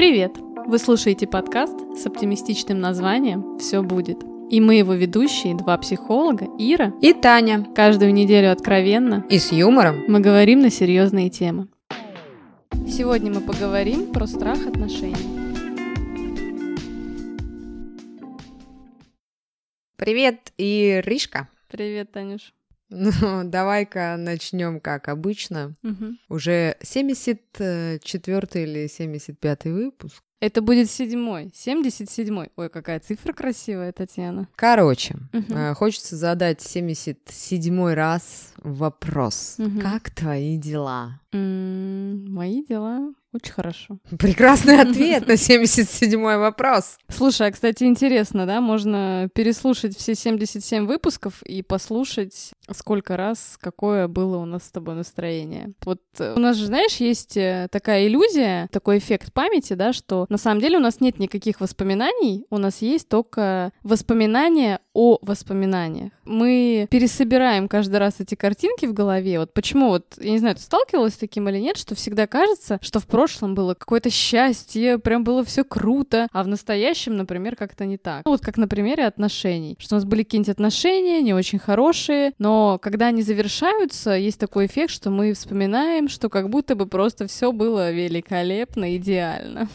Привет! Вы слушаете подкаст с оптимистичным названием «Все будет». И мы его ведущие, два психолога, Ира и Таня. Каждую неделю откровенно и с юмором мы говорим на серьезные темы. Сегодня мы поговорим про страх отношений. Привет, Иришка. Привет, Танюш. Ну, давай-ка начнем как обычно. Угу. Уже 74 или 75 выпуск. Это будет седьмой, 77-й. Ой, какая цифра красивая, Татьяна. Короче, Мгм. хочется задать 77 раз вопрос. Мгм. Как твои дела? М, Мои дела очень хорошо. Прекрасный ответ на 77 вопрос. Слушай, а, кстати, интересно, да, можно переслушать все 77 выпусков и послушать, сколько раз какое было у нас с тобой настроение. Вот э, у нас же, знаешь, есть э, такая иллюзия, такой эффект памяти, да, что на самом деле у нас нет никаких воспоминаний, у нас есть только воспоминания о воспоминаниях. Мы пересобираем каждый раз эти картинки в голове. Вот почему вот, я не знаю, ты сталкивалась с таким или нет, что всегда кажется, что в прошлом было какое-то счастье, прям было все круто, а в настоящем, например, как-то не так. Ну, вот как на примере отношений. Что у нас были какие-нибудь отношения не очень хорошие, но когда они завершаются, есть такой эффект, что мы вспоминаем, что как будто бы просто все было великолепно, идеально.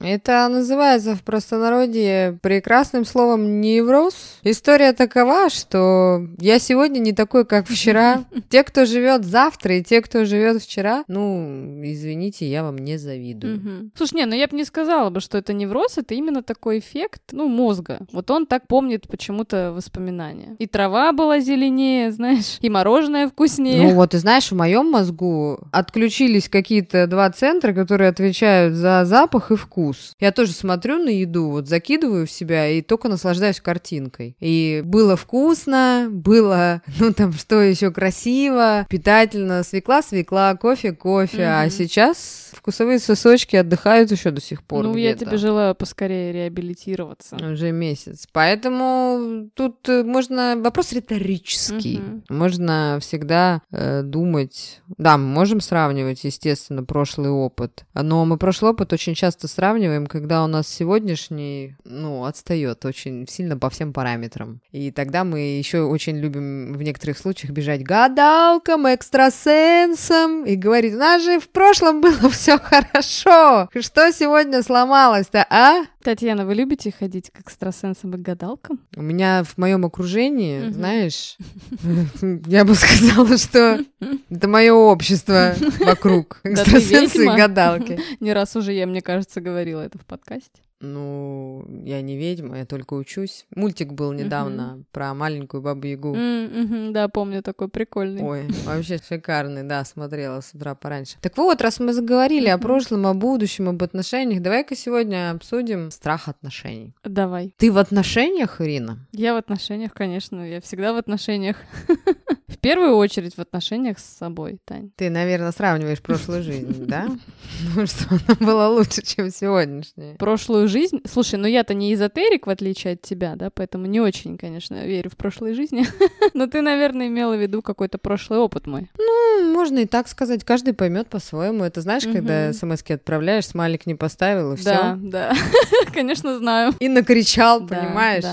Это называется в простонародье прекрасным словом невроз. История такова, что я сегодня не такой, как вчера. Те, кто живет завтра, и те, кто живет вчера, ну, извините, я вам не завидую. Слушай, не, ну я бы не сказала бы, что это невроз, это именно такой эффект, ну, мозга. Вот он так помнит почему-то воспоминания. И трава была зеленее, знаешь, и мороженое вкуснее. Ну вот, и знаешь, в моем мозгу отключились какие-то два центра, которые отвечают за запах и вкус. Я тоже смотрю на еду, вот закидываю в себя и только наслаждаюсь картинкой. И было вкусно, было, ну там что еще красиво, питательно, свекла, свекла, кофе, кофе. А Мгм. сейчас вкусовые сосочки отдыхают еще до сих пор. ну, я тебе желаю поскорее реабилитироваться. Уже месяц. Поэтому тут э, можно... Вопрос риторический. Мгм. Можно всегда э, думать... Да, мы можем сравнивать, естественно, прошлый опыт. Но мы прошлый опыт очень часто сравниваем, когда у нас сегодняшний, ну, отстает очень сильно по всем параметрам. И тогда мы еще очень любим в некоторых случаях бежать гадалкам, экстрасенсам и говорить, у нас же в прошлом было все хорошо. Что сегодня сломалось-то, а? Татьяна, вы любите ходить к экстрасенсам и к гадалкам? У меня в моем окружении, Мгм. знаешь, я бы сказала, что это мое общество вокруг экстрасенсы и гадалки. Не раз уже я, мне кажется, говорила это в подкасте. Ну, я не ведьма, я только учусь. Мультик был недавно про маленькую бабу Ягу. Мгм, Да, помню, такой прикольный. Ой, вообще шикарный, да, смотрела с утра пораньше. Так вот, раз мы заговорили о Мгм. прошлом, о будущем, об отношениях, давай-ка сегодня обсудим страх отношений. Давай. Ты в отношениях, Ирина? Я в отношениях, конечно, я всегда в отношениях. В первую очередь в отношениях с собой, Тань. Ты, наверное, сравниваешь прошлую жизнь, да? Что она была лучше, чем сегодняшняя. Прошлую жизнь... Слушай, ну я-то не эзотерик, в отличие от тебя, да, поэтому не очень, конечно, верю в прошлые жизни. Но ты, наверное, имела в виду какой-то прошлый опыт мой. Ну, можно и так сказать, каждый поймет по-своему. Это знаешь, когда смс отправляешь, смайлик не поставил, и все. Да, да, конечно, знаю. И накричал, понимаешь?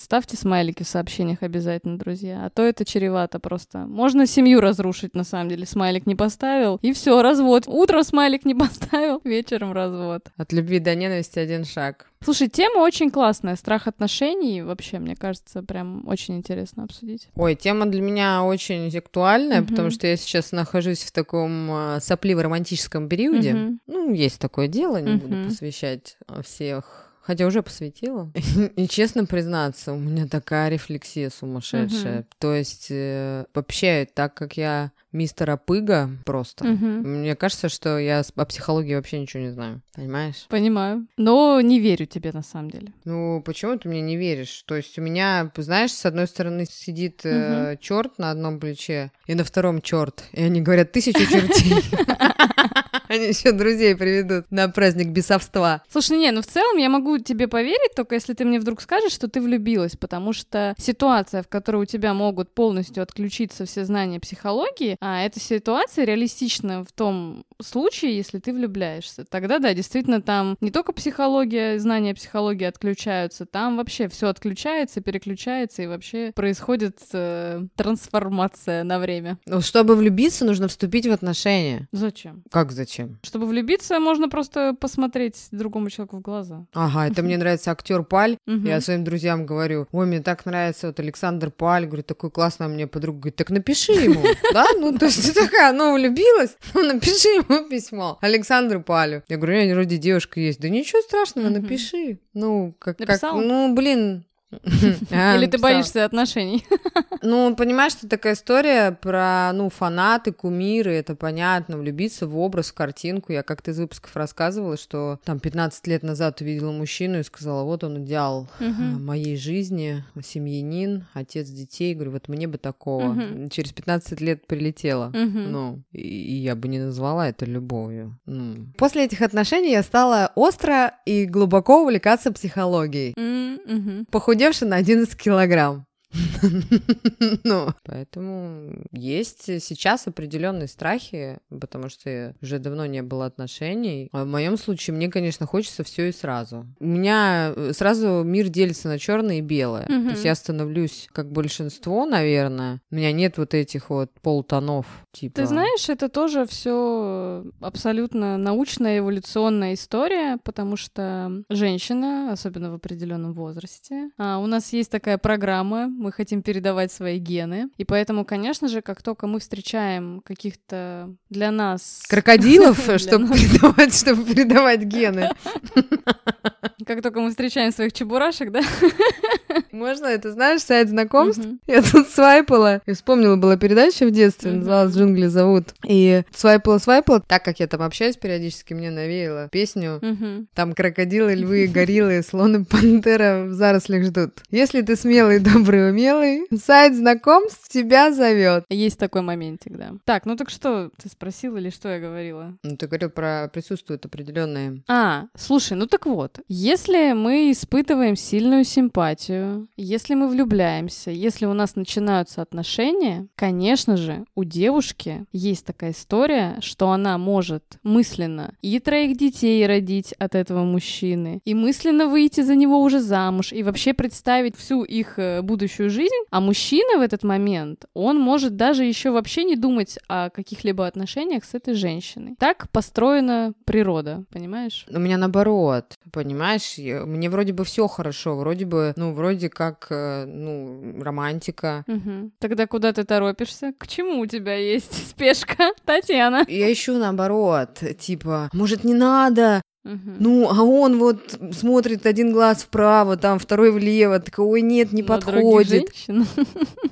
Ставьте смайлики в сообщениях обязательно, друзья. А то это чревато просто. Можно семью разрушить, на самом деле. Смайлик не поставил, и все, развод. Утром смайлик не поставил, вечером развод. От любви до ненависти один шаг. Слушай, тема очень классная. Страх отношений. Вообще, мне кажется, прям очень интересно обсудить. Ой, тема для меня очень актуальная, Мгм. потому что я сейчас нахожусь в таком э, сопливо-романтическом периоде. Мгм. Ну, есть такое дело, не буду Мгм. посвящать э, всех. Хотя уже посвятила. И честно признаться, у меня такая рефлексия сумасшедшая. Мгм. То есть э, вообще, так как я мистера Пыга просто, Мгм. мне кажется, что я о психологии вообще ничего не знаю. Понимаешь? Понимаю. Но не верю тебе, на самом деле. Ну, почему ты мне не веришь? То есть у меня, знаешь, с одной стороны сидит черт на одном плече, и на втором черт. И они говорят, тысячу чертей. Они еще друзей приведут на праздник бесовства. Слушай, не, ну в целом я могу тебе поверить, только если ты мне вдруг скажешь, что ты влюбилась, потому что ситуация, в которой у тебя могут полностью отключиться все знания психологии, а эта ситуация реалистична в том случае, если ты влюбляешься. Тогда да, действительно, там не только психология, знания психологии отключаются, там вообще все отключается, переключается, и вообще происходит э, трансформация на время. Ну, чтобы влюбиться, нужно вступить в отношения. Зачем? Как зачем? Чтобы влюбиться, можно просто посмотреть другому человеку в глаза. Ага, это мне нравится актер Паль. Я своим друзьям говорю, ой, мне так нравится вот Александр Паль, говорю, такой классный, а мне подруга говорит, так напиши ему, да? Ну, то есть ты такая, ну, влюбилась, ну, напиши ему письмо. Александру Палю. Я говорю, у меня вроде девушка есть. Да ничего страшного, напиши. Ну, как, как, ну, блин. А, Или ты боишься отношений? Ну, понимаешь, что такая история про, ну, фанаты, кумиры, это понятно, влюбиться в образ, в картинку. Я как-то из выпусков рассказывала, что там 15 лет назад увидела мужчину и сказала, вот он идеал Мгм. моей жизни, семьянин, отец детей. Говорю, вот мне бы такого. Через 15 лет прилетела. Ну, и, я бы не назвала это любовью. Ну. После этих отношений я стала остро и глубоко увлекаться психологией, М, мгм. похудевши на 11 килограмм. Ну, поэтому есть сейчас определенные страхи, потому что уже давно не было отношений. А в моем случае мне, конечно, хочется все и сразу. У меня э, сразу мир делится на черное и белое. То есть я становлюсь как большинство, наверное. У меня нет вот этих вот полутонов, типа. Ты знаешь, это тоже все абсолютно научная эволюционная история, потому что женщина, особенно в определенном возрасте, а, у нас есть такая программа, мы хотим передавать свои гены, и поэтому, конечно же, как только мы встречаем каких-то для нас, Крокодилов, чтобы передавать, чтобы передавать гены. как только мы встречаем своих чебурашек, да? Можно это, знаешь, сайт знакомств? Мгм. Я тут свайпала и вспомнила, была передача в детстве, Мгм. называлась «Джунгли зовут». И свайпала, свайпала. Так как я там общаюсь периодически, мне навеяло песню. Мгм. Там крокодилы, львы, гориллы, слоны, пантера в зарослях ждут. Если ты смелый, добрый, умелый, сайт знакомств тебя зовет. Есть такой моментик, да. Так, ну так что ты спросил или что я говорила? Ну, ты говорил про присутствуют определенные. А, слушай, ну так вот, если мы испытываем сильную симпатию, если мы влюбляемся, если у нас начинаются отношения, конечно же, у девушки есть такая история, что она может мысленно и троих детей родить от этого мужчины, и мысленно выйти за него уже замуж, и вообще представить всю их э, будущую жизнь, а мужчина в этот момент, он может даже еще вообще не думать о каких-либо отношениях с этой женщиной. Так построена природа, понимаешь? У меня наоборот, понимаешь, мне вроде бы все хорошо, вроде бы, ну, вроде как, э, ну, романтика. Мгм. Тогда куда ты торопишься? К чему у тебя есть спешка, Татьяна? Я ищу наоборот, типа, может, не надо, Мгм. ну, а он вот смотрит один глаз вправо, там второй влево, такой, ой, нет, не На подходит.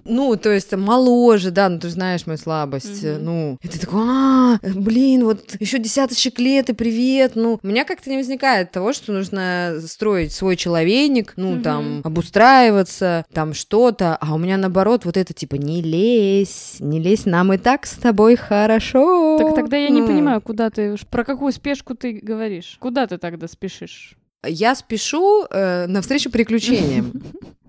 Ну, то есть моложе, да, ну ты знаешь мою слабость. Мгм. Ну, и ты такой, а, блин, вот еще десяточек лет, и привет. Ну, у меня как-то не возникает того, что нужно строить свой человейник, ну, Мгм. там, обустраиваться, там что-то. А у меня наоборот, вот это типа, не лезь, не лезь, нам и так с тобой хорошо. Так тогда я не Ну, понимаю, куда ты, про какую спешку ты говоришь? Куда ты тогда спешишь? Я спешу э, навстречу приключениям.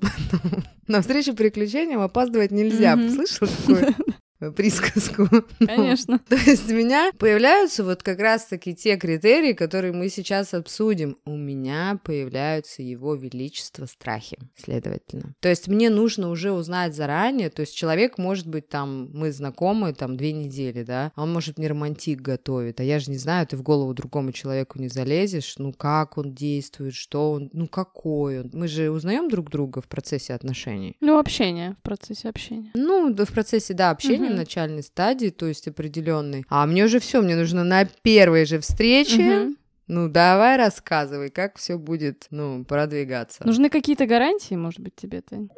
Навстречу приключениям опаздывать нельзя. Слышала такую присказку? Конечно. То есть у меня появляются вот как раз-таки те критерии, которые мы сейчас обсудим. У меня появляются его величество страхи, следовательно. То есть мне нужно уже узнать заранее, то есть человек может быть там, мы знакомы там две недели, да, а он может мне романтик готовит, а я же не знаю, ты в голову другому человеку не залезешь, ну как он действует, что он, ну какой он. Мы же узнаем друг друга в процессе отношений. Ну, общение, в процессе общения. Ну, да, в процессе, да, общения, Мгм. в начальной стадии, то есть определенной. А мне уже все, мне нужно на первой же встрече. Мгм. Ну, давай рассказывай, как все будет, ну, продвигаться. Нужны какие-то гарантии, может быть, тебе, Тань?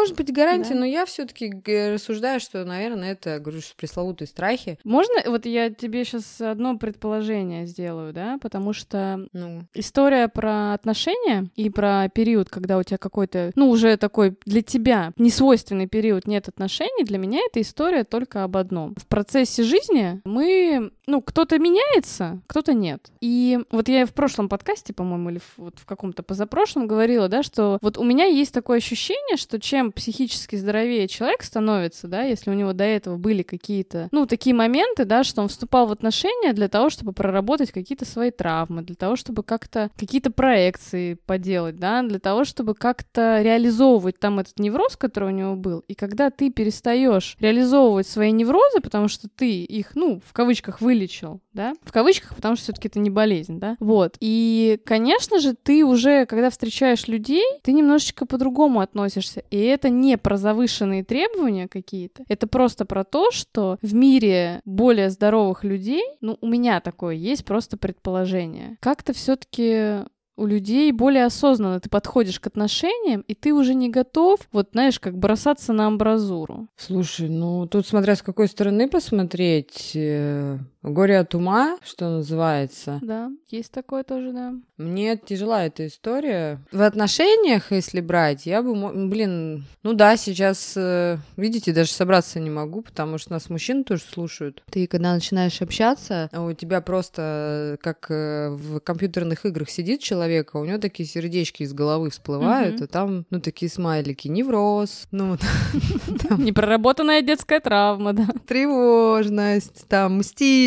Может быть гарантия, Да. но я все-таки рассуждаю, что, наверное, это, говорю, пресловутые страхи. Можно, вот я тебе сейчас одно предположение сделаю, да, потому что Ну, история про отношения и про период, когда у тебя какой-то, ну, уже такой для тебя несвойственный период нет отношений, для меня эта история только об одном. В процессе жизни мы, ну, кто-то меняется, кто-то нет. И вот я в прошлом подкасте, по-моему, или в, вот в каком-то позапрошлом говорила, да, что вот у меня есть такое ощущение, что чем психически здоровее человек становится, да, если у него до этого были какие-то, ну, такие моменты, да, что он вступал в отношения для того, чтобы проработать какие-то свои травмы, для того, чтобы как-то какие-то проекции поделать, да, для того, чтобы как-то реализовывать там этот невроз, который у него был. И когда ты перестаешь реализовывать свои неврозы, потому что ты их, ну, в кавычках вылечил, да, в кавычках, потому что все-таки это не болезнь, да, вот. И, конечно же, ты уже, когда встречаешь людей, ты немножечко по-другому относишься. И это не про завышенные требования какие-то, это просто про то, что в мире более здоровых людей, ну, у меня такое есть просто предположение, как-то все-таки у людей более осознанно ты подходишь к отношениям, и ты уже не готов, вот знаешь, как бросаться на амбразуру. слушай, ну тут смотря с какой стороны посмотреть, э, горе от ума, что называется. Да, есть такое тоже, да. Мне тяжела эта история. В отношениях, если брать, я бы, блин, ну да, сейчас, э, видите, даже собраться не могу, потому что нас мужчины тоже слушают. Ты когда начинаешь общаться, у тебя просто, э, как э, в компьютерных играх сидит человек, а у него такие сердечки из головы всплывают, Мгм. и там, ну, такие смайлики, невроз, ну, Непроработанная детская травма, да. тревожность, там,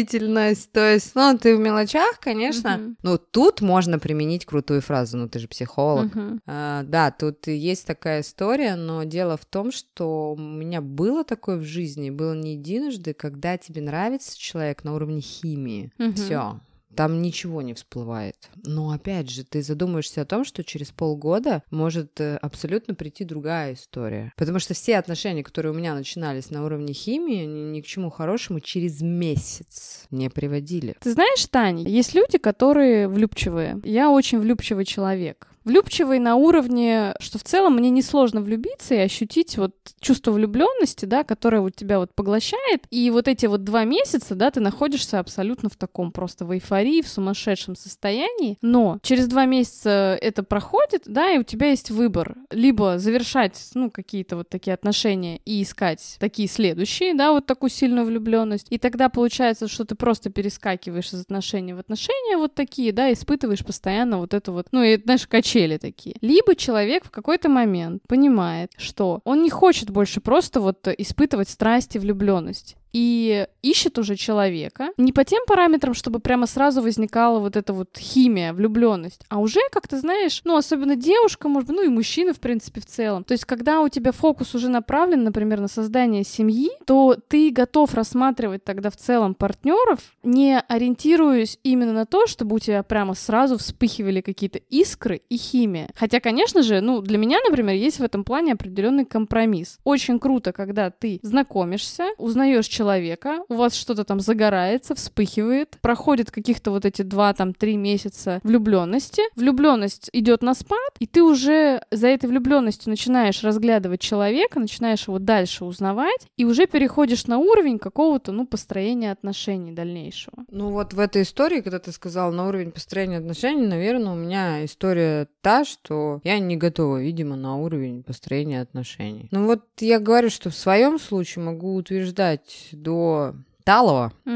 мстительность. То есть, ну, ты в мелочах, конечно. Мгм. Ну, тут можно применить крутую фразу, ну, ты же психолог. Мгм. А, да, тут есть такая история, но дело в том, что у меня было такое в жизни, было не единожды, когда тебе нравится человек на уровне химии. Мгм. Все. Там ничего не всплывает. Но опять же, ты задумаешься о том, что через полгода может э, абсолютно прийти другая история. Потому что все отношения, которые у меня начинались на уровне химии, они ни к чему хорошему через месяц не приводили. Ты знаешь, Таня, есть люди, которые влюбчивые. Я очень влюбчивый человек. Влюбчивый на уровне, что в целом мне несложно влюбиться и ощутить вот чувство влюбленности, да, которое вот тебя вот поглощает. И вот эти вот два месяца, да, ты находишься абсолютно в таком просто в эйфории, в сумасшедшем состоянии. Но через два месяца это проходит, да, и у тебя есть выбор. Либо завершать, ну, какие-то вот такие отношения и искать такие следующие, да, вот такую сильную влюбленность. И тогда получается, что ты просто перескакиваешь из отношений в отношения вот такие, да, испытываешь постоянно вот это вот, ну, и, знаешь, качели такие. Либо человек в какой-то момент понимает, что он не хочет больше просто вот испытывать страсть и влюбленность и ищет уже человека не по тем параметрам, чтобы прямо сразу возникала вот эта вот химия, влюбленность, а уже, как ты знаешь, ну, особенно девушка, может быть, ну и мужчина, в принципе, в целом. То есть, когда у тебя фокус уже направлен, например, на создание семьи, то ты готов рассматривать тогда в целом партнеров, не ориентируясь именно на то, чтобы у тебя прямо сразу вспыхивали какие-то искры и химия. Хотя, конечно же, ну, для меня, например, есть в этом плане определенный компромисс. Очень круто, когда ты знакомишься, узнаешь человека, у вас что-то там загорается, вспыхивает, проходит каких-то вот эти два, там, три месяца влюбленности, влюбленность идет на спад, и ты уже за этой влюбленностью начинаешь разглядывать человека, начинаешь его дальше узнавать, и уже переходишь на уровень какого-то, ну, построения отношений дальнейшего. Ну вот в этой истории, когда ты сказал на уровень построения отношений, наверное, у меня история та, что я не готова, видимо, на уровень построения отношений. Ну вот я говорю, что в своем случае могу утверждать до талого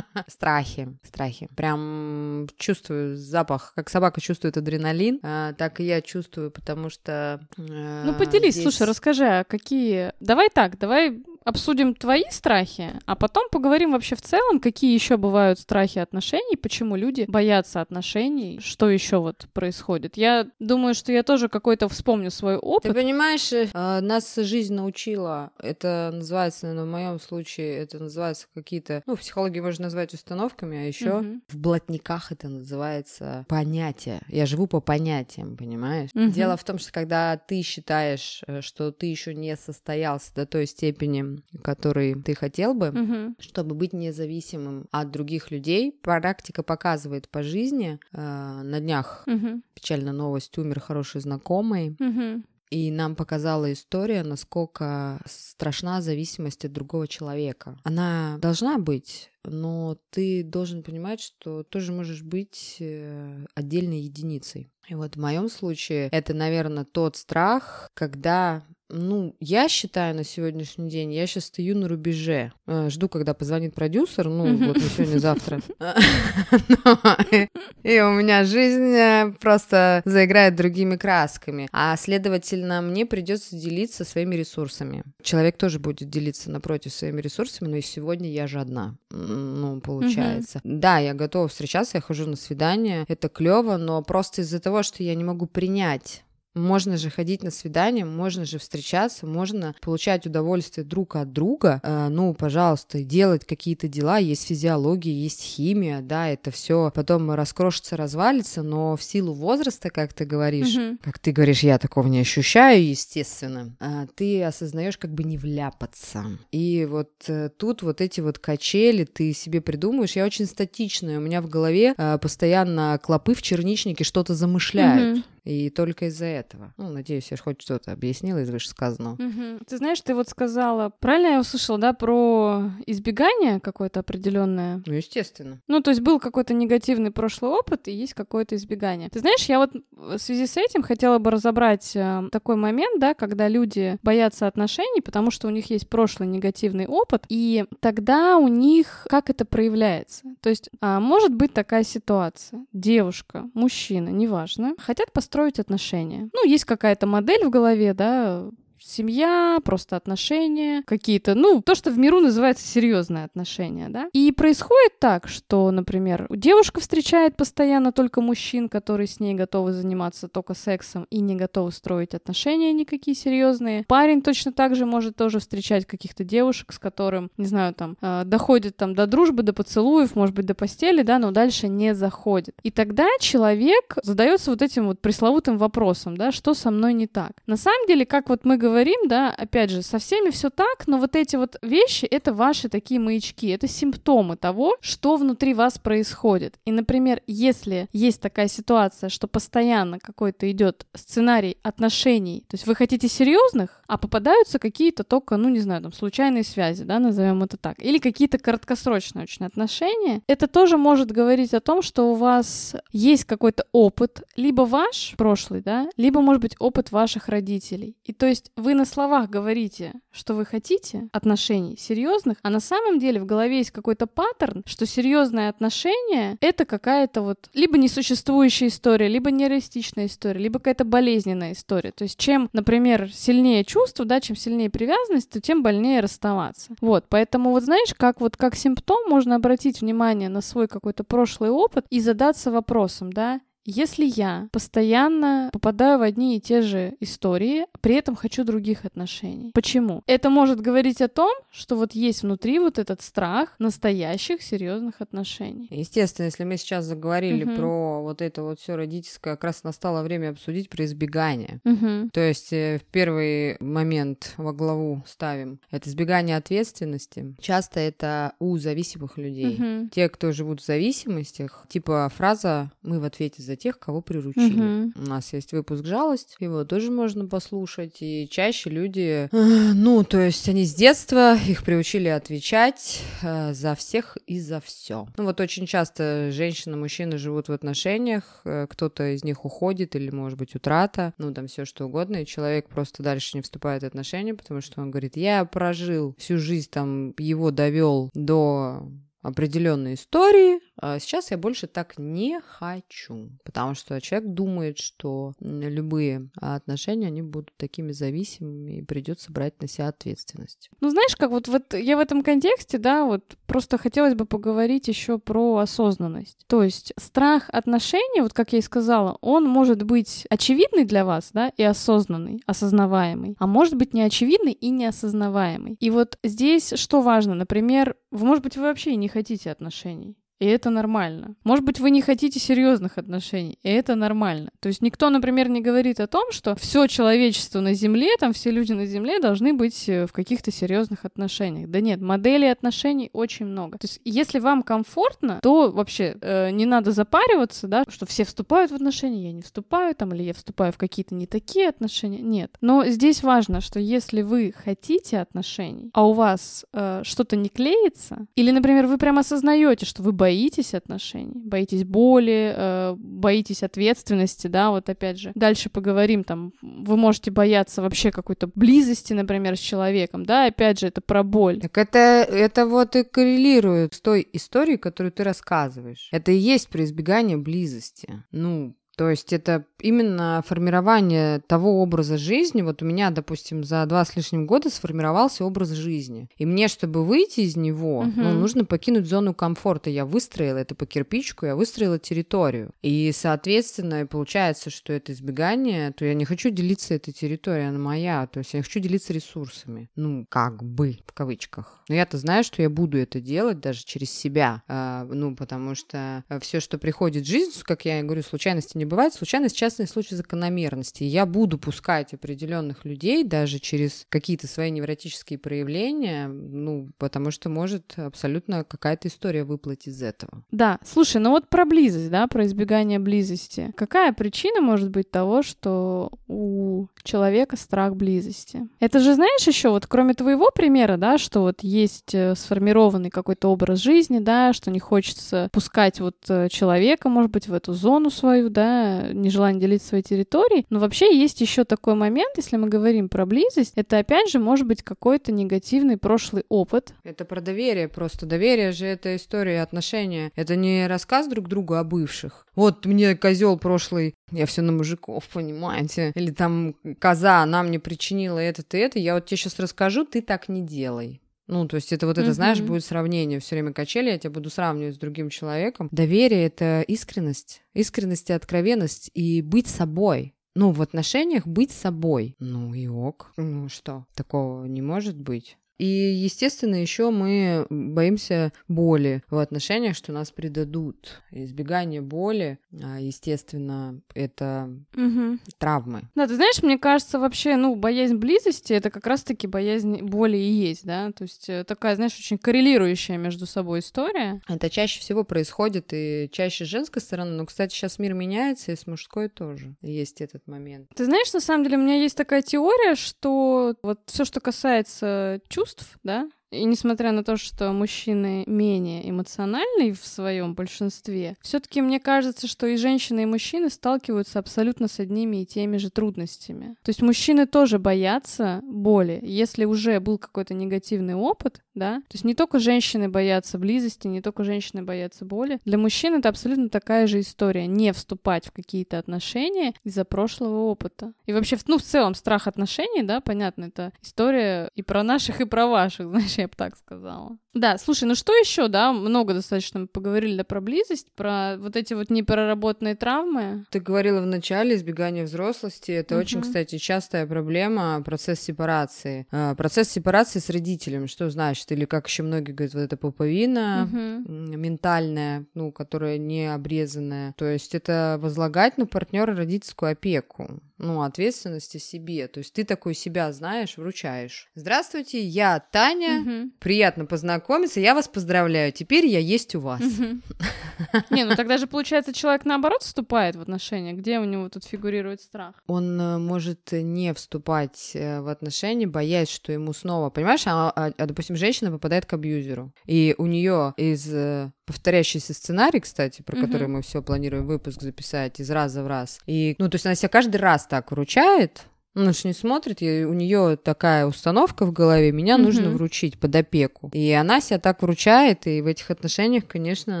страхи, страхи. Прям чувствую запах, как собака чувствует адреналин, а, так и я чувствую, потому что... э, Ну, поделись, здесь- слушай, расскажи, а какие... Давай так, давай обсудим твои страхи, а потом поговорим вообще в целом, какие еще бывают страхи отношений, почему люди боятся отношений, что еще вот происходит. Я думаю, что я тоже какой-то вспомню свой Ты опыт. понимаешь, э, нас жизнь научила. Это называется, наверное, в моем случае, это называется какие-то, ну, в психологии можно назвать установками, а еще Мгм. в блатниках это называется понятие. Я живу по понятиям, понимаешь? Мгм. Дело в том, что когда ты считаешь, э, что ты еще не состоялся до той степени, которой ты хотел бы, Мгм. чтобы быть независимым от других людей, практика показывает по жизни. э, на днях Мгм. печальная новость, умер хороший знакомый, Мгм. И нам показала история, насколько страшна зависимость от другого человека. Она должна быть, но ты должен понимать, что тоже можешь быть э, отдельной единицей. И вот в моем случае это, наверное, тот страх, когда ну, я считаю на сегодняшний день, я сейчас стою на рубеже. Э, жду, когда позвонит продюсер, ну, вот не сегодня, завтра. И у меня жизнь э, просто заиграет другими красками. А, следовательно, мне придется делиться своими ресурсами. Человек тоже будет делиться напротив своими ресурсами, но и сегодня я же одна. Ну, получается. Да, я готова встречаться, я хожу на свидание, это клево, но просто из-за того, что я не могу принять можно же ходить на свидание, можно же встречаться, можно получать удовольствие друг от друга. Э, ну, пожалуйста, делать какие-то дела. Есть физиология, есть химия, да, это все потом раскрошится, развалится, но в силу возраста, как ты говоришь, угу. как ты говоришь, я такого не ощущаю, естественно, э, ты осознаешь, как бы не вляпаться. И вот э, тут вот эти вот качели ты себе придумаешь. Я очень статичная, у меня в голове э, постоянно клопы в черничнике что-то замышляют. Угу. И только из-за этого. Ну, надеюсь, я хоть что-то объяснила из вышесказанного. Угу. Ты знаешь, ты вот сказала, правильно я услышала, да, про избегание какое-то определенное? Ну, естественно. Ну, то есть был какой-то негативный прошлый опыт, и есть какое-то избегание. Ты знаешь, я вот в связи с этим хотела бы разобрать э, такой момент, да, когда люди боятся отношений, потому что у них есть прошлый негативный опыт, и тогда у них как это проявляется? То есть а, может быть такая ситуация. Девушка, мужчина, неважно, хотят построить строить отношения. Ну, есть какая-то модель в голове, да, семья, просто отношения, какие-то, ну, то, что в миру называется серьезные отношения, да. И происходит так, что, например, девушка встречает постоянно только мужчин, которые с ней готовы заниматься только сексом и не готовы строить отношения никакие серьезные. Парень точно так же может тоже встречать каких-то девушек, с которым, не знаю, там, э, доходит там до дружбы, до поцелуев, может быть, до постели, да, но дальше не заходит. И тогда человек задается вот этим вот пресловутым вопросом, да, что со мной не так. На самом деле, как вот мы говорим, говорим, да, опять же, со всеми все так, но вот эти вот вещи — это ваши такие маячки, это симптомы того, что внутри вас происходит. И, например, если есть такая ситуация, что постоянно какой-то идет сценарий отношений, то есть вы хотите серьезных, а попадаются какие-то только, ну, не знаю, там, случайные связи, да, назовем это так, или какие-то краткосрочные очень отношения, это тоже может говорить о том, что у вас есть какой-то опыт, либо ваш прошлый, да, либо, может быть, опыт ваших родителей. И то есть вы на словах говорите, что вы хотите отношений серьезных, а на самом деле в голове есть какой-то паттерн, что серьезные отношения это какая-то вот либо несуществующая история, либо нереалистичная история, либо какая-то болезненная история. То есть чем, например, сильнее чувство, да, чем сильнее привязанность, то тем больнее расставаться. Вот, поэтому вот знаешь, как вот как симптом можно обратить внимание на свой какой-то прошлый опыт и задаться вопросом, да, если я постоянно попадаю в одни и те же истории, при этом хочу других отношений. Почему? Это может говорить о том, что вот есть внутри вот этот страх настоящих серьезных отношений. Естественно, если мы сейчас заговорили угу. про вот это вот все родительское, как раз настало время обсудить про избегание. Угу. То есть э, в первый момент во главу ставим это избегание ответственности. Часто это у зависимых людей. Угу. Те, кто живут в зависимостях, типа фраза «мы в ответе за за тех, кого приручили. Угу. У нас есть выпуск «Жалость», его тоже можно послушать, и чаще люди, э, ну, то есть они с детства, их приучили отвечать э, за всех и за все. Ну, вот очень часто женщины, мужчины живут в отношениях, э, кто-то из них уходит, или, может быть, утрата, ну, там все что угодно, и человек просто дальше не вступает в отношения, потому что он говорит, я прожил всю жизнь, там, его довел до определенной истории, а сейчас я больше так не хочу, потому что человек думает, что любые отношения, они будут такими зависимыми, и придется брать на себя ответственность. Ну, знаешь, как вот, вот я в этом контексте, да, вот просто хотелось бы поговорить еще про осознанность. То есть страх отношений, вот как я и сказала, он может быть очевидный для вас, да, и осознанный, осознаваемый, а может быть неочевидный и неосознаваемый. И вот здесь что важно, например, может быть, вы вообще не хотите отношений, и это нормально. Может быть, вы не хотите серьезных отношений, и это нормально. То есть никто, например, не говорит о том, что все человечество на Земле, там все люди на Земле должны быть э, в каких-то серьезных отношениях. Да нет, моделей отношений очень много. То есть если вам комфортно, то вообще э, не надо запариваться, да, что все вступают в отношения, я не вступаю, там, или я вступаю в какие-то не такие отношения. Нет. Но здесь важно, что если вы хотите отношений, а у вас э, что-то не клеится, или, например, вы прямо осознаете, что вы боитесь отношений, боитесь боли, э, боитесь ответственности, да, вот опять же, дальше поговорим, там, вы можете бояться вообще какой-то близости, например, с человеком, да, опять же, это про боль. Так это, это вот и коррелирует с той историей, которую ты рассказываешь. Это и есть про избегание близости. Ну, то есть это именно формирование того образа жизни. Вот у меня, допустим, за два с лишним года сформировался образ жизни. И мне, чтобы выйти из него, угу. ну, нужно покинуть зону комфорта. Я выстроила это по кирпичку, я выстроила территорию. И, соответственно, получается, что это избегание, то я не хочу делиться этой территорией, она моя. То есть я хочу делиться ресурсами. Ну, как бы, в кавычках. Но я-то знаю, что я буду это делать даже через себя. А, ну, потому что все, что приходит в жизнь, как я говорю, случайности не бывает. Случайность частный случай закономерности. Я буду пускать определенных людей даже через какие-то свои невротические проявления, ну, потому что может абсолютно какая-то история выплыть из этого. Да, слушай, ну вот про близость, да, про избегание близости. Какая причина может быть того, что у человека страх близости? Это же, знаешь, еще вот кроме твоего примера, да, что вот есть э, сформированный какой-то образ жизни, да, что не хочется пускать вот э, человека, может быть, в эту зону свою, да, нежелание делить своей территорией. Но вообще есть еще такой момент, если мы говорим про близость, это опять же может быть какой-то негативный прошлый опыт. Это про доверие просто. Доверие же это история отношения. Это не рассказ друг другу о бывших. Вот мне козел прошлый, я все на мужиков, понимаете? Или там коза, она мне причинила это и это, я вот тебе сейчас расскажу, ты так не делай. Ну, то есть это вот это, mm-hmm. знаешь, будет сравнение все время качели, я тебя буду сравнивать с другим человеком. Доверие — это искренность, искренность и откровенность, и быть собой. Ну, в отношениях быть собой. Ну и ок. Ну что, такого не может быть. И, естественно, еще мы боимся боли в отношениях, что нас предадут. Избегание боли, а, естественно, это угу. травмы. Да, ты знаешь, мне кажется, вообще, ну, боязнь близости это как раз-таки боязнь боли и есть, да. То есть э, такая, знаешь, очень коррелирующая между собой история. Это чаще всего происходит и чаще с женской стороны, но, кстати, сейчас мир меняется, и с мужской тоже есть этот момент. Ты знаешь, на самом деле, у меня есть такая теория, что вот все, что касается чувств, чувств, да, и несмотря на то, что мужчины менее эмоциональны в своем большинстве, все-таки мне кажется, что и женщины, и мужчины сталкиваются абсолютно с одними и теми же трудностями. То есть мужчины тоже боятся боли. Если уже был какой-то негативный опыт, да, то есть не только женщины боятся близости, не только женщины боятся боли. Для мужчин это абсолютно такая же история. Не вступать в какие-то отношения из-за прошлого опыта. И вообще, ну, в целом, страх отношений, да, понятно, это история и про наших, и про ваших, знаешь, я бы так сказала. Да, слушай, ну что еще, да, много достаточно мы поговорили да, про близость, про вот эти вот непроработанные травмы. Ты говорила в начале избегание взрослости, это угу. очень, кстати, частая проблема, процесс сепарации. А, процесс сепарации с родителем, что значит, или как еще многие говорят, вот это пуповина угу. ментальная, ну, которая не обрезанная, то есть это возлагать на партнера родительскую опеку ну, ответственности себе. То есть ты такой себя знаешь, вручаешь. Здравствуйте, я Таня. Угу. Приятно познакомиться. Я вас поздравляю. Теперь я есть у вас. Не, ну тогда же получается человек наоборот вступает в отношения. Где у него тут фигурирует страх? Он э, может не вступать э, в отношения, боясь, что ему снова, понимаешь, а, а, а допустим, женщина попадает к абьюзеру, и у нее из э, повторяющийся сценарий, кстати, про который мы все планируем выпуск записать из раза в раз. И, ну, то есть она себя каждый раз так вручает, она же не смотрит, и у нее такая установка в голове, меня mm-hmm. нужно вручить под опеку. И она себя так вручает, и в этих отношениях, конечно,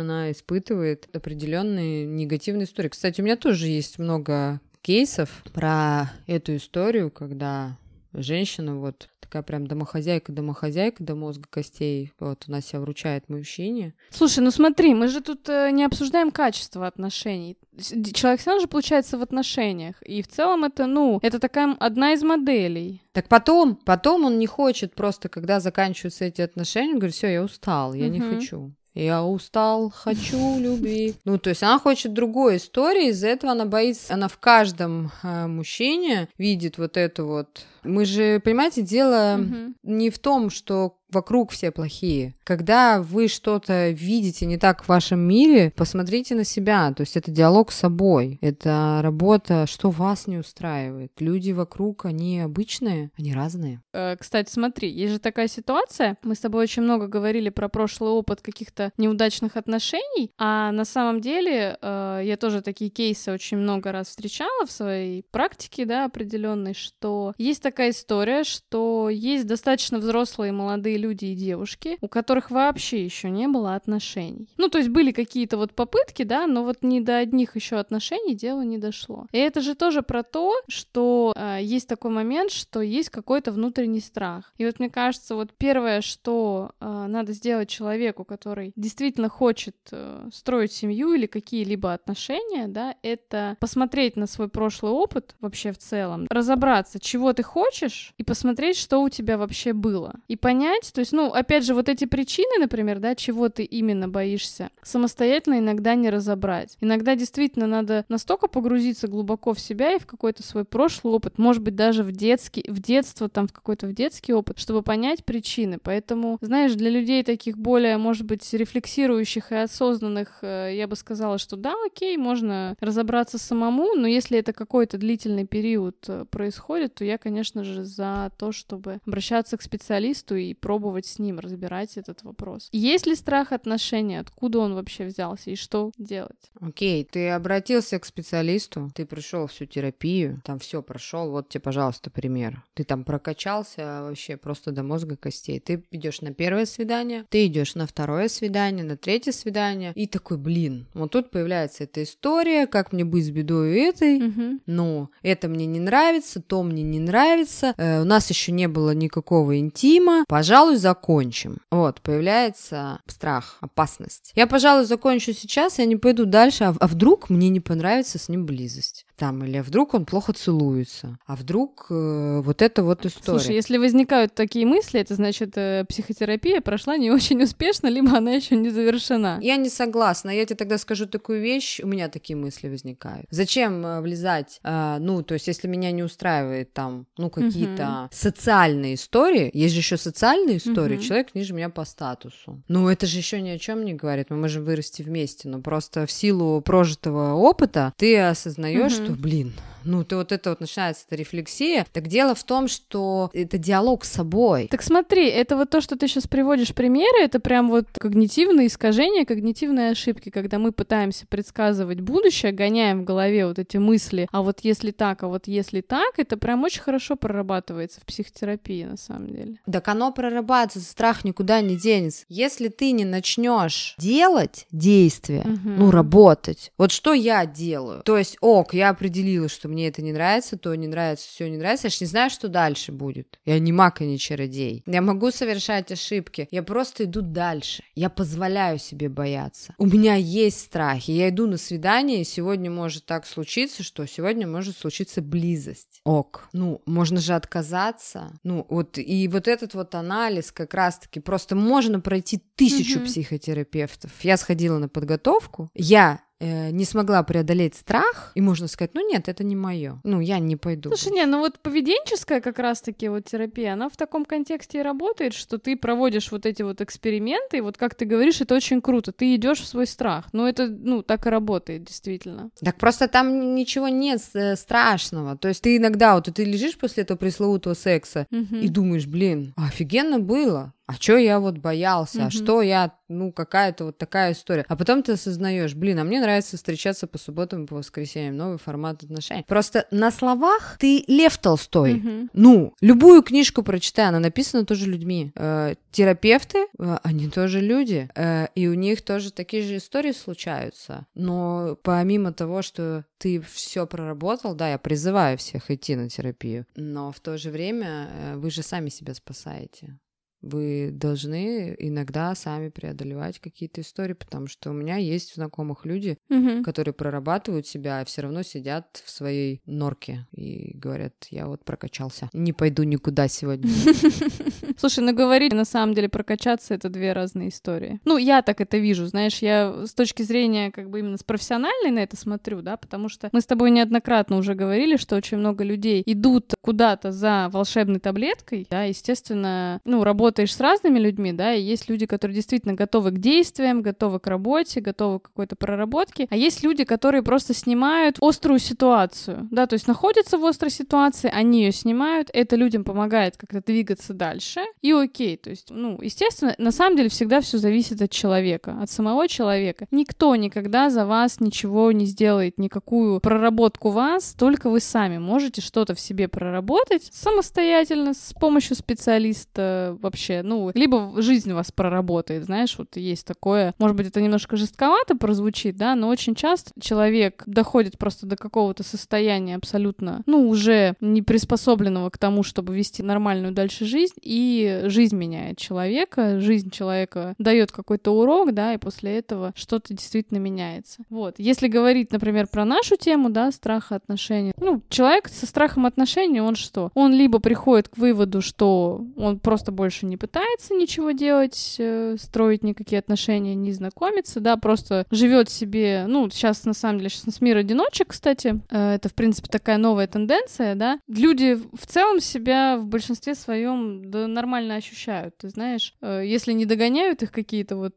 она испытывает определенные негативные истории. Кстати, у меня тоже есть много кейсов про эту историю, когда женщина вот такая прям домохозяйка-домохозяйка до мозга костей. Вот она себя вручает мужчине. Слушай, ну смотри, мы же тут э, не обсуждаем качество отношений. Человек равно же получается в отношениях. И в целом это, ну, это такая одна из моделей. Так потом, потом он не хочет просто, когда заканчиваются эти отношения, говорит, все, я устал, я угу. не хочу. Я устал, хочу любви. Ну, то есть она хочет другой истории, из-за этого она боится, она в каждом э, мужчине видит вот эту вот мы же, понимаете, дело угу. не в том, что вокруг все плохие. Когда вы что-то видите не так в вашем мире, посмотрите на себя. То есть это диалог с собой. Это работа, что вас не устраивает. Люди вокруг, они обычные, они разные. Э, кстати, смотри, есть же такая ситуация. Мы с тобой очень много говорили про прошлый опыт каких-то неудачных отношений, а на самом деле э, я тоже такие кейсы очень много раз встречала в своей практике, да, определенной, что есть такая история, что есть достаточно взрослые молодые люди и девушки, у которых вообще еще не было отношений. Ну, то есть были какие-то вот попытки, да, но вот ни до одних еще отношений дело не дошло. И это же тоже про то, что э, есть такой момент, что есть какой-то внутренний страх. И вот мне кажется, вот первое, что э, надо сделать человеку, который действительно хочет э, строить семью или какие-либо отношения, да, это посмотреть на свой прошлый опыт вообще в целом, разобраться, чего ты хочешь, хочешь, и посмотреть, что у тебя вообще было. И понять, то есть, ну, опять же, вот эти причины, например, да, чего ты именно боишься, самостоятельно иногда не разобрать. Иногда действительно надо настолько погрузиться глубоко в себя и в какой-то свой прошлый опыт, может быть, даже в детский, в детство, там, в какой-то в детский опыт, чтобы понять причины. Поэтому, знаешь, для людей таких более, может быть, рефлексирующих и осознанных, э, я бы сказала, что да, окей, можно разобраться самому, но если это какой-то длительный период э, происходит, то я, конечно, конечно же, за то, чтобы обращаться к специалисту и пробовать с ним разбирать этот вопрос. Есть ли страх отношений? Откуда он вообще взялся и что делать? Окей, ты обратился к специалисту, ты пришел всю терапию, там все прошел. Вот тебе, пожалуйста, пример. Ты там прокачался вообще просто до мозга костей. Ты идешь на первое свидание, ты идешь на второе свидание, на третье свидание, и такой, блин, вот тут появляется эта история, как мне быть с бедой этой, угу. но это мне не нравится, то мне не нравится, нравится, э, у нас еще не было никакого интима, пожалуй, закончим. Вот, появляется страх, опасность. Я, пожалуй, закончу сейчас, я не пойду дальше, а, а вдруг мне не понравится с ним близость? Там, или вдруг он плохо целуется, а вдруг э, вот это вот история. Слушай, если возникают такие мысли, это значит, э, психотерапия прошла не очень успешно, либо она еще не завершена. Я не согласна. Я тебе тогда скажу такую вещь, у меня такие мысли возникают. Зачем э, влезать, э, ну, то есть, если меня не устраивает там, ну, какие-то угу. социальные истории, есть же еще социальные истории, угу. человек ниже меня по статусу. Ну, это же еще ни о чем не говорит. Мы можем вырасти вместе, но просто в силу прожитого опыта ты осознаешь, угу. Что блин, ну, ты вот это вот начинается эта рефлексия. Так дело в том, что это диалог с собой. Так смотри, это вот то, что ты сейчас приводишь примеры, это прям вот когнитивные искажения, когнитивные ошибки, когда мы пытаемся предсказывать будущее, гоняем в голове вот эти мысли, а вот если так, а вот если так, это прям очень хорошо прорабатывается в психотерапии на самом деле. Так оно прорабатывается, страх никуда не денется. Если ты не начнешь делать действия, угу. ну, работать, вот что я делаю? То есть, ок, я определила, что мне это не нравится, то не нравится, все не нравится, я ж не знаю, что дальше будет. Я не маг и не чародей. Я могу совершать ошибки, я просто иду дальше. Я позволяю себе бояться. У меня есть страхи, я иду на свидание, и сегодня может так случиться, что сегодня может случиться близость. Ок. Ну, можно же отказаться. Ну, вот, и вот этот вот анализ как раз-таки, просто можно пройти тысячу mm-hmm. психотерапевтов. Я сходила на подготовку, я э, не смогла преодолеть страх, и можно сказать, ну нет, это не мое, ну я не пойду. Слушай, не, ну вот поведенческая как раз-таки вот терапия, она в таком контексте и работает, что ты проводишь вот эти вот эксперименты, и вот как ты говоришь, это очень круто, ты идешь в свой страх, ну это, ну так и работает действительно. Так просто там ничего нет э, страшного, то есть ты иногда вот ты лежишь после этого пресловутого секса угу. и думаешь, блин, офигенно было, а что я вот боялся, mm-hmm. а что я, ну, какая-то вот такая история. А потом ты осознаешь, блин, а мне нравится встречаться по субботам и по воскресеньям, новый формат отношений. Просто на словах ты Лев Толстой. Mm-hmm. Ну, любую книжку прочитай, она написана тоже людьми. Э, терапевты, э, они тоже люди, э, и у них тоже такие же истории случаются. Но помимо того, что ты все проработал, да, я призываю всех идти на терапию, но в то же время э, вы же сами себя спасаете. Вы должны иногда сами преодолевать какие-то истории, потому что у меня есть в знакомых люди, Мгм. которые прорабатывают себя, а все равно сидят в своей норке и говорят, я вот прокачался, не пойду никуда сегодня. Слушай, ну говорить на самом деле прокачаться это две разные истории. Ну, я так это вижу, знаешь, я с точки зрения как бы именно с профессиональной на это смотрю, да, потому что мы с тобой неоднократно уже говорили, что очень много людей идут куда-то за волшебной таблеткой, да, естественно, ну, работаешь с разными людьми, да, и есть люди, которые действительно готовы к действиям, готовы к работе, готовы к какой-то проработке, а есть люди, которые просто снимают острую ситуацию, да, то есть находятся в острой ситуации, они ее снимают, это людям помогает как-то двигаться дальше, и окей, то есть, ну, естественно, на самом деле всегда все зависит от человека, от самого человека. Никто никогда за вас ничего не сделает, никакую проработку вас, только вы сами можете что-то в себе проработать самостоятельно, с помощью специалиста вообще, ну, либо жизнь вас проработает, знаешь, вот есть такое, может быть, это немножко жестковато прозвучит, да, но очень часто человек доходит просто до какого-то состояния абсолютно, ну, уже не приспособленного к тому, чтобы вести нормальную дальше жизнь, и жизнь меняет человека, жизнь человека дает какой-то урок, да, и после этого что-то действительно меняется. Вот. Если говорить, например, про нашу тему, да, страха отношений, ну, человек со страхом отношений, он что? Он либо приходит к выводу, что он просто больше не пытается ничего делать, э, строить никакие отношения, не знакомиться, да, просто живет себе, ну, сейчас, на самом деле, сейчас мир одиночек, кстати, э, это, в принципе, такая новая тенденция, да, люди в целом себя в большинстве своем да, нормально ощущают, ты знаешь, Э, если не догоняют их какие-то вот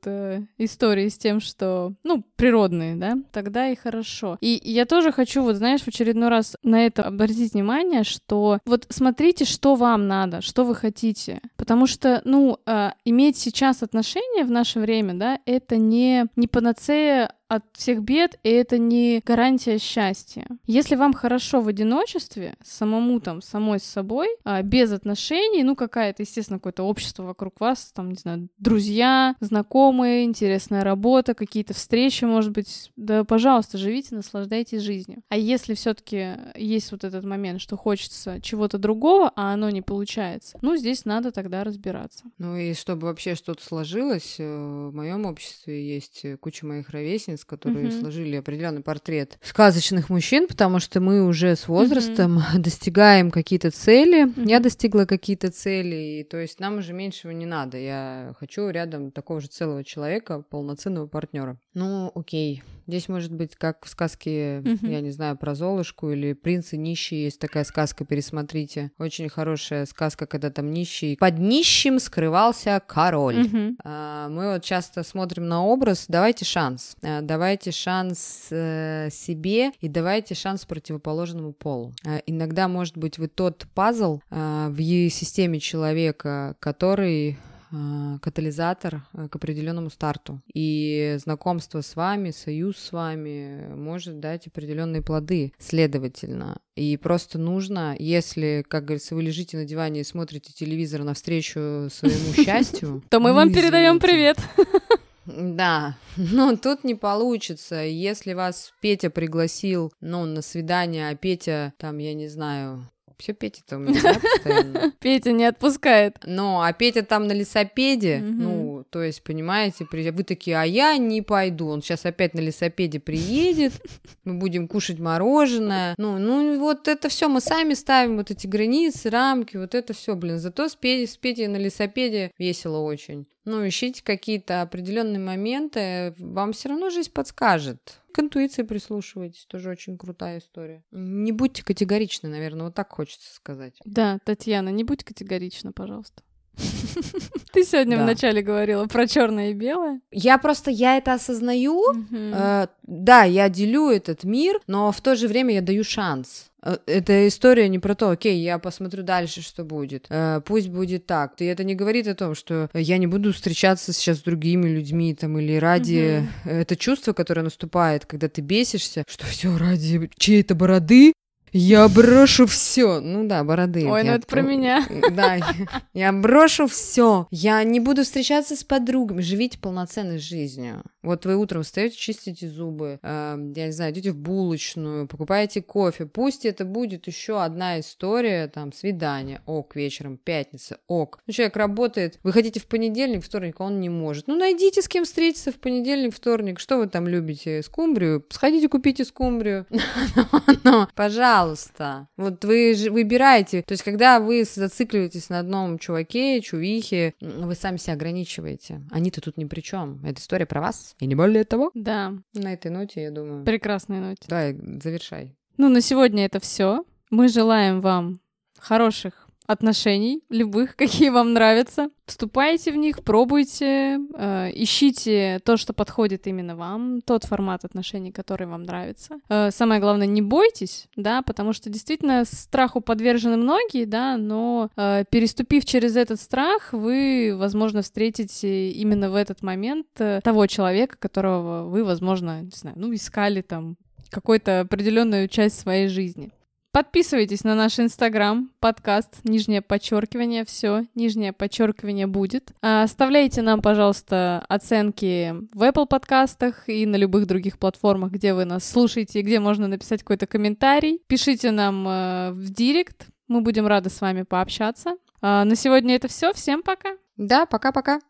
истории с тем, что, ну, природные, да, тогда и хорошо. И я тоже хочу, вот, знаешь, в очередной раз на это обратить внимание, что вот смотрите, что вам надо, что вы хотите, потому что, ну, э, иметь сейчас отношения в наше время, да, это не, не панацея от всех бед, и это не гарантия счастья. Если вам хорошо в одиночестве, самому там, самой с собой, а, без отношений, ну, какая-то, естественно, какое-то общество вокруг вас, там, не знаю, друзья, знакомые, интересная работа, какие-то встречи, может быть, да, пожалуйста, живите, наслаждайтесь жизнью. А если все таки есть вот этот момент, что хочется чего-то другого, а оно не получается, ну, здесь надо тогда разбираться. Ну и чтобы вообще что-то сложилось, э, в моем обществе есть куча моих ровесниц, которые Мгм. сложили определенный портрет сказочных мужчин, потому что мы уже с возрастом достигаем какие-то цели. Мгм. Я достигла какие-то цели, и, то есть нам уже меньшего не надо. Я хочу рядом такого же целого человека, полноценного партнера. Ну, окей. Здесь может быть как в сказке, Мгм. я не знаю, про Золушку или «Принц и нищий». Есть такая сказка, пересмотрите. Очень хорошая сказка, когда там нищий. Под нищим скрывался король. А, Мы вот часто смотрим на образ. Давайте шанс. А, Давайте шанс э, себе и давайте шанс противоположному полу. А, Иногда, может быть, вы тот пазл в системе человека, который катализатор а, к определенному старту. И знакомство с вами, союз с вами может дать определенные плоды, следовательно. И просто нужно, если, как говорится, вы лежите на диване и смотрите телевизор навстречу своему счастью, То мы вам передаем привет. Да, но тут не получится. Если вас Петя пригласил, ну, на свидание, а Петя, там, я не знаю, все Петя-то у меня, постоянно? Петя не отпускает. Ну, а Петя там на лесопеде, ну, то есть, понимаете, вы такие, а я не пойду, он сейчас опять на лесопеде приедет, мы будем кушать мороженое, ну, ну, вот это все мы сами ставим, вот эти границы, рамки, вот это все, блин, зато с Петей, с Петей на лесопеде весело очень. Ну, ищите какие-то определенные моменты, вам все равно жизнь подскажет. К интуиции прислушивайтесь, тоже очень крутая история. Не будьте категоричны, наверное, вот так хочется сказать. Да, Татьяна, не будь категорична, пожалуйста. Ты сегодня Да. вначале говорила про черное и белое. Я просто, я это осознаю. Э, да, я делю этот мир, но в то же время я даю шанс. Э, Эта история не про то, окей, я посмотрю дальше, что будет. Э, пусть будет так. И это не говорит о том, что я не буду встречаться сейчас с другими людьми там или ради это чувство, которое наступает, когда ты бесишься, что все ради чьей-то бороды Я брошу все. Ну да, бороды. Ой, ну это про меня. Да, я- брошу все. Я не буду встречаться с подругами. Живите полноценной жизнью. Вот вы утром встаете, чистите зубы, э, я не знаю, идете в булочную, покупаете кофе. Пусть это будет еще одна история, там, свидание, ок, вечером, пятница, ок. Ну, человек работает, вы хотите в понедельник, вторник, а он не может. Ну, найдите с кем встретиться в понедельник, вторник. Что вы там любите? Скумбрию? Сходите, купите скумбрию. Но, пожалуйста, вот вы же выбираете, то есть когда вы зацикливаетесь на одном чуваке, чувихе, вы сами себя ограничиваете. Они-то тут ни при чем. Это история про вас. И не более того. Да, На этой ноте, я думаю. прекрасная ноте. Давай, завершай. Ну, на сегодня это все. Мы желаем вам хороших отношений, любых, какие вам нравятся. Вступайте в них, пробуйте, э, ищите то, что подходит именно вам, тот формат отношений, который вам нравится. Э, самое главное, не бойтесь, да, потому что действительно страху подвержены многие, да, но э, переступив через этот страх, вы, возможно, встретите именно в этот момент э, того человека, которого вы, возможно, не знаю, ну, искали там какую-то определенную часть своей жизни. Подписывайтесь на наш инстаграм, подкаст, нижнее подчеркивание, все, нижнее подчеркивание будет. А, Оставляйте нам, пожалуйста, оценки в Apple подкастах и на любых других платформах, где вы нас слушаете где можно написать какой-то комментарий. Пишите нам э, в директ, мы будем рады с вами пообщаться. А, На сегодня это все, всем пока! Да, пока-пока.